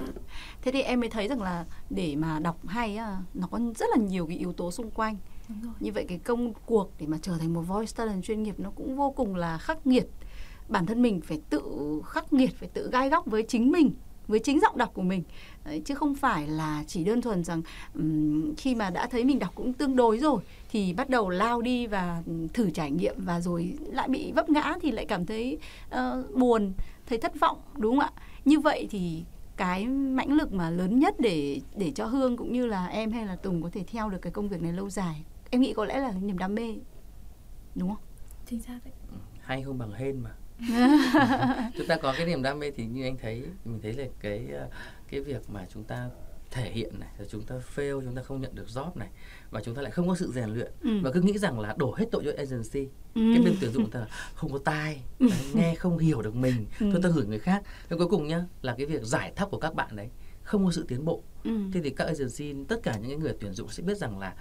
thế thì em mới thấy rằng là để mà đọc hay á nó có rất là nhiều cái yếu tố xung quanh như vậy cái công cuộc để mà trở thành một voice talent chuyên nghiệp nó cũng vô cùng là khắc nghiệt bản thân mình phải tự khắc nghiệt phải tự gai góc với chính mình với chính giọng đọc của mình. Đấy, chứ không phải là chỉ đơn thuần rằng um, khi mà đã thấy mình đọc cũng tương đối rồi thì bắt đầu lao đi và thử trải nghiệm và rồi lại bị vấp ngã thì lại cảm thấy uh, buồn thấy thất vọng đúng không ạ? Như vậy thì cái mãnh lực mà lớn nhất để để cho hương cũng như là em hay là tùng có thể theo được cái công việc này lâu dài em nghĩ có lẽ là niềm đam mê đúng không? Chính xác đấy. Hay không bằng hên mà chúng ta có cái niềm đam mê thì như anh thấy mình thấy là cái ờ, cái việc mà chúng ta thể hiện này rồi chúng ta fail chúng ta không nhận được job này và chúng ta lại không có sự rèn luyện ừ. và cứ nghĩ rằng là đổ hết tội cho agency ừ. cái bên tuyển dụng ta là không có tai ừ. nghe không hiểu được mình ừ. thôi ta gửi người khác và cuối cùng nhá là cái việc giải thóc của các bạn đấy không có sự tiến bộ ừ. thế thì các agency tất cả những người tuyển dụng sẽ biết rằng là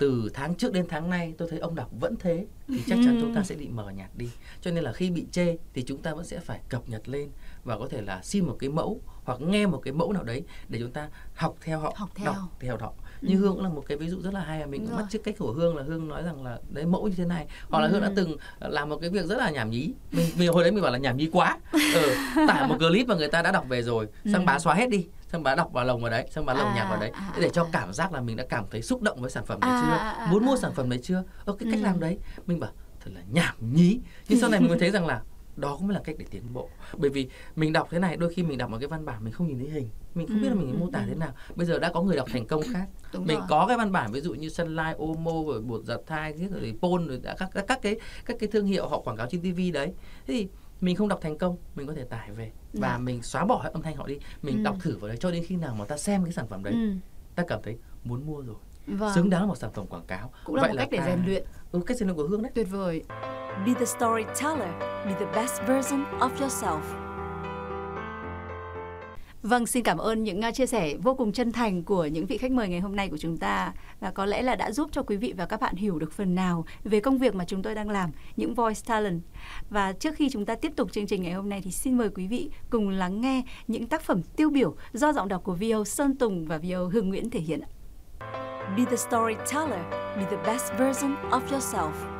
từ tháng trước đến tháng nay tôi thấy ông đọc vẫn thế thì chắc chắn chúng ta sẽ bị mờ nhạt đi cho nên là khi bị chê thì chúng ta vẫn sẽ phải cập nhật lên và có thể là xin một cái mẫu hoặc nghe một cái mẫu nào đấy để chúng ta học theo họ học theo. đọc theo họ như ừ. hương cũng là một cái ví dụ rất là hay mình cũng bắt chước cách của hương là hương nói rằng là đấy mẫu như thế này hoặc là ừ. hương đã từng làm một cái việc rất là nhảm nhí mình, mình hồi đấy mình bảo là nhảm nhí quá ừ, tải một clip mà người ta đã đọc về rồi sang ừ. bá xóa hết đi xong bà đọc vào lồng vào đấy xong bà lồng à, nhạc vào đấy. à, để cho cảm giác là mình đã cảm thấy xúc động với sản phẩm đấy à, chưa? à, muốn mua sản phẩm đấy chưa? Ơ cái cách ừ. làm đấy. Mình bảo thật là nhảm nhí. Nhưng sau này mình mới thấy rằng là đó cũng là cách để tiến bộ. Bởi vì mình đọc thế này đôi khi mình đọc một cái văn bản mình không nhìn thấy hình. Mình không ừ, biết là mình ừ, mô tả ừ. thế nào. Bây giờ đã có người đọc thành công khác. Đúng mình rồi. có cái văn bản ví dụ như Sunlight, Omo rồi bột giặt thai rồi Pol rồi đã các, các các cái các cái thương hiệu họ quảng cáo trên TV đấy. Thế thì mình không đọc thành công mình có thể tải về. Và dạ. mình xóa bỏ hết âm thanh họ đi. Mình ừ. đọc thử vào đấy cho đến khi nào mà ta xem cái sản phẩm đấy. Ừ. ta cảm thấy muốn mua rồi. Vâng. xứng đáng là một sản phẩm quảng cáo. Cũng là Vậy một là cách để rèn luyện. Ừ, cách rèn luyện của hương đấy. Tuyệt vời. Be the storyteller. Be the best version of yourself Vâng, xin cảm ơn những à, chia sẻ vô cùng chân thành của những vị khách mời ngày hôm nay của chúng ta và có lẽ là đã giúp cho quý vị và các bạn hiểu được phần nào về công việc mà chúng tôi đang làm, những voice talent. Và trước khi chúng ta tiếp tục chương trình ngày hôm nay thì xin mời quý vị cùng lắng nghe những tác phẩm tiêu biểu do giọng đọc của VO Sơn Tùng và VO Hương Nguyễn thể hiện. Be the storyteller, be the best version of yourself.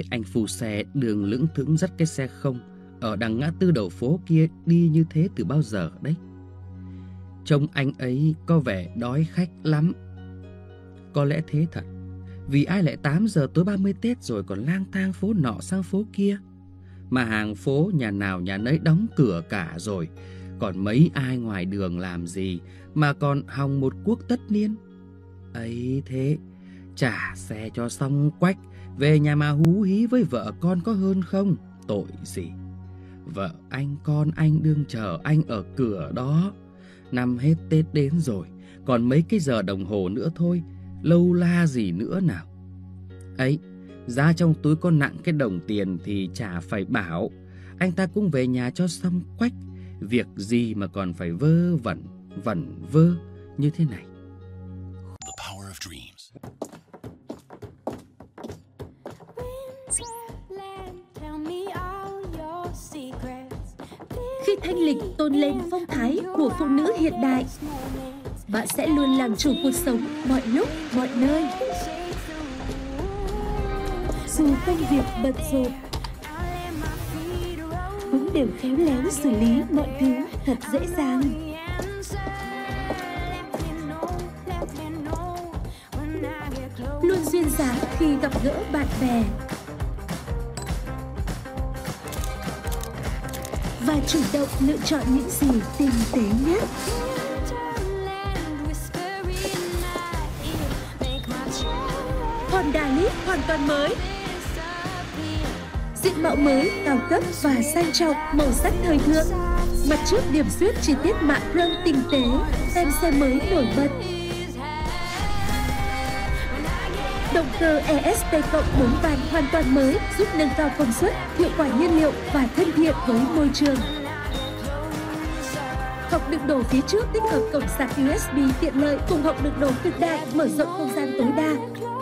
Biết anh phu xe đường lững thững dắt cái xe không, Ở đằng ngã tư đầu phố kia đi như thế từ bao giờ đấy? Trông anh ấy có vẻ đói khách lắm. Có lẽ thế thật, Vì ai lại 8 giờ tối 30 Tết rồi còn lang thang phố nọ sang phố kia? Mà hàng phố nhà nào nhà nấy đóng cửa cả rồi, Còn mấy ai ngoài đường làm gì Mà còn hòng một quốc tất niên? Ấy thế, trả xe cho xong quách về nhà mà hú hí với vợ con có hơn không? Tội gì? Vợ anh, con anh đương chờ anh ở cửa đó. Năm hết tết đến rồi, còn mấy cái giờ đồng hồ nữa thôi, lâu la gì nữa nào. Ấy, ra trong túi có nặng cái đồng tiền thì chả phải bảo. Anh ta cũng về nhà cho xong quách, việc gì mà còn phải vơ vẩn vẩn vơ như thế này. Thanh lịch tôn lên phong thái của phụ nữ hiện đại, bạn sẽ luôn làm chủ cuộc sống mọi lúc, mọi nơi. Dù công việc bận rộn, cũng đều khéo léo xử lý mọi thứ thật dễ dàng. Luôn duyên dáng khi gặp gỡ bạn bè và chủ động lựa chọn những gì tinh tế nhất. Honda Lead hoàn toàn mới. Diện mạo mới, cao cấp và sang trọng, màu sắc thời thượng. Mặt trước điểm xuyết chi tiết mạ chrome tinh tế Tem xe mới nổi bật. Động cơ ESP cộng 4 van hoàn toàn mới giúp nâng cao công suất, hiệu quả nhiên liệu và thân thiện với môi trường. Hộc đựng đồ phía trước tích hợp cổng sạc USB tiện lợi cùng hộc đựng đồ cực đại mở rộng không gian tối đa,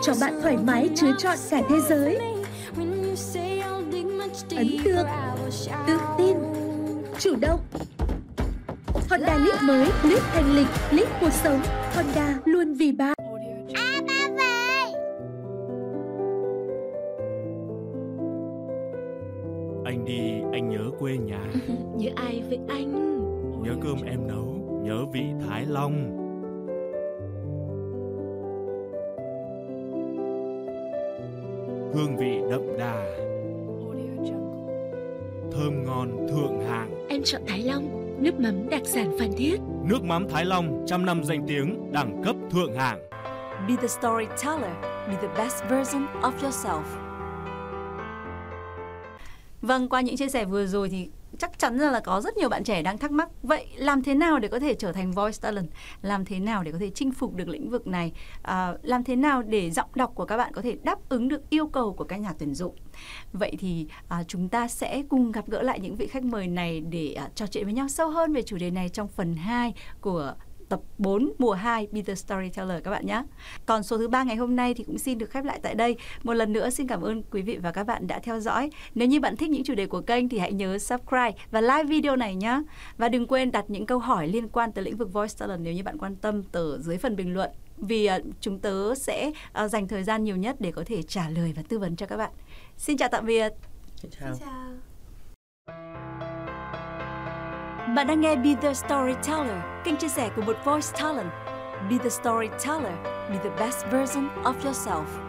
cho bạn thoải mái chứa trọn cả thế giới. Ấn tượng, tự tin, chủ động. Honda Leaf mới, Leaf thanh lịch, Leaf cuộc sống. Honda luôn vì bạn. Nhớ ai với anh? Nhớ cơm em nấu Nhớ vị Thái Long. Hương vị đậm đà. Thơm ngon thượng hạng. Em chọn Thái Long Nước mắm đặc sản Phan Thiết. Nước mắm Thái Long trăm năm danh tiếng Đẳng cấp thượng hạng. Be the storyteller Be the best version of yourself. Vâng, qua những chia sẻ vừa rồi thì chắc chắn là có rất nhiều bạn trẻ đang thắc mắc vậy làm thế nào để có thể trở thành voice talent? Làm thế nào để có thể chinh phục được lĩnh vực này? À, làm thế nào để giọng đọc của các bạn có thể đáp ứng được yêu cầu của các nhà tuyển dụng? Vậy thì à, chúng ta sẽ cùng gặp gỡ lại những vị khách mời này để à, trò chuyện với nhau sâu hơn về chủ đề này trong phần 2 của tập 4 mùa 2 Be the Storyteller các bạn nhé. Còn số thứ ba ngày hôm nay thì cũng xin được khép lại tại đây. Một lần nữa xin cảm ơn quý vị và các bạn đã theo dõi. Nếu như bạn thích những chủ đề của kênh thì hãy nhớ subscribe và like video này nhé. Và đừng quên đặt những câu hỏi liên quan tới lĩnh vực voice talent nếu như bạn quan tâm ở dưới phần bình luận vì uh, chúng tớ sẽ uh, dành thời gian nhiều nhất để có thể trả lời và tư vấn cho các bạn. Xin chào tạm biệt. Xin chào. Xin chào. Bạn đang nghe Be The Storyteller, kênh chia sẻ của một voice talent. Be the storyteller, be the best version of yourself.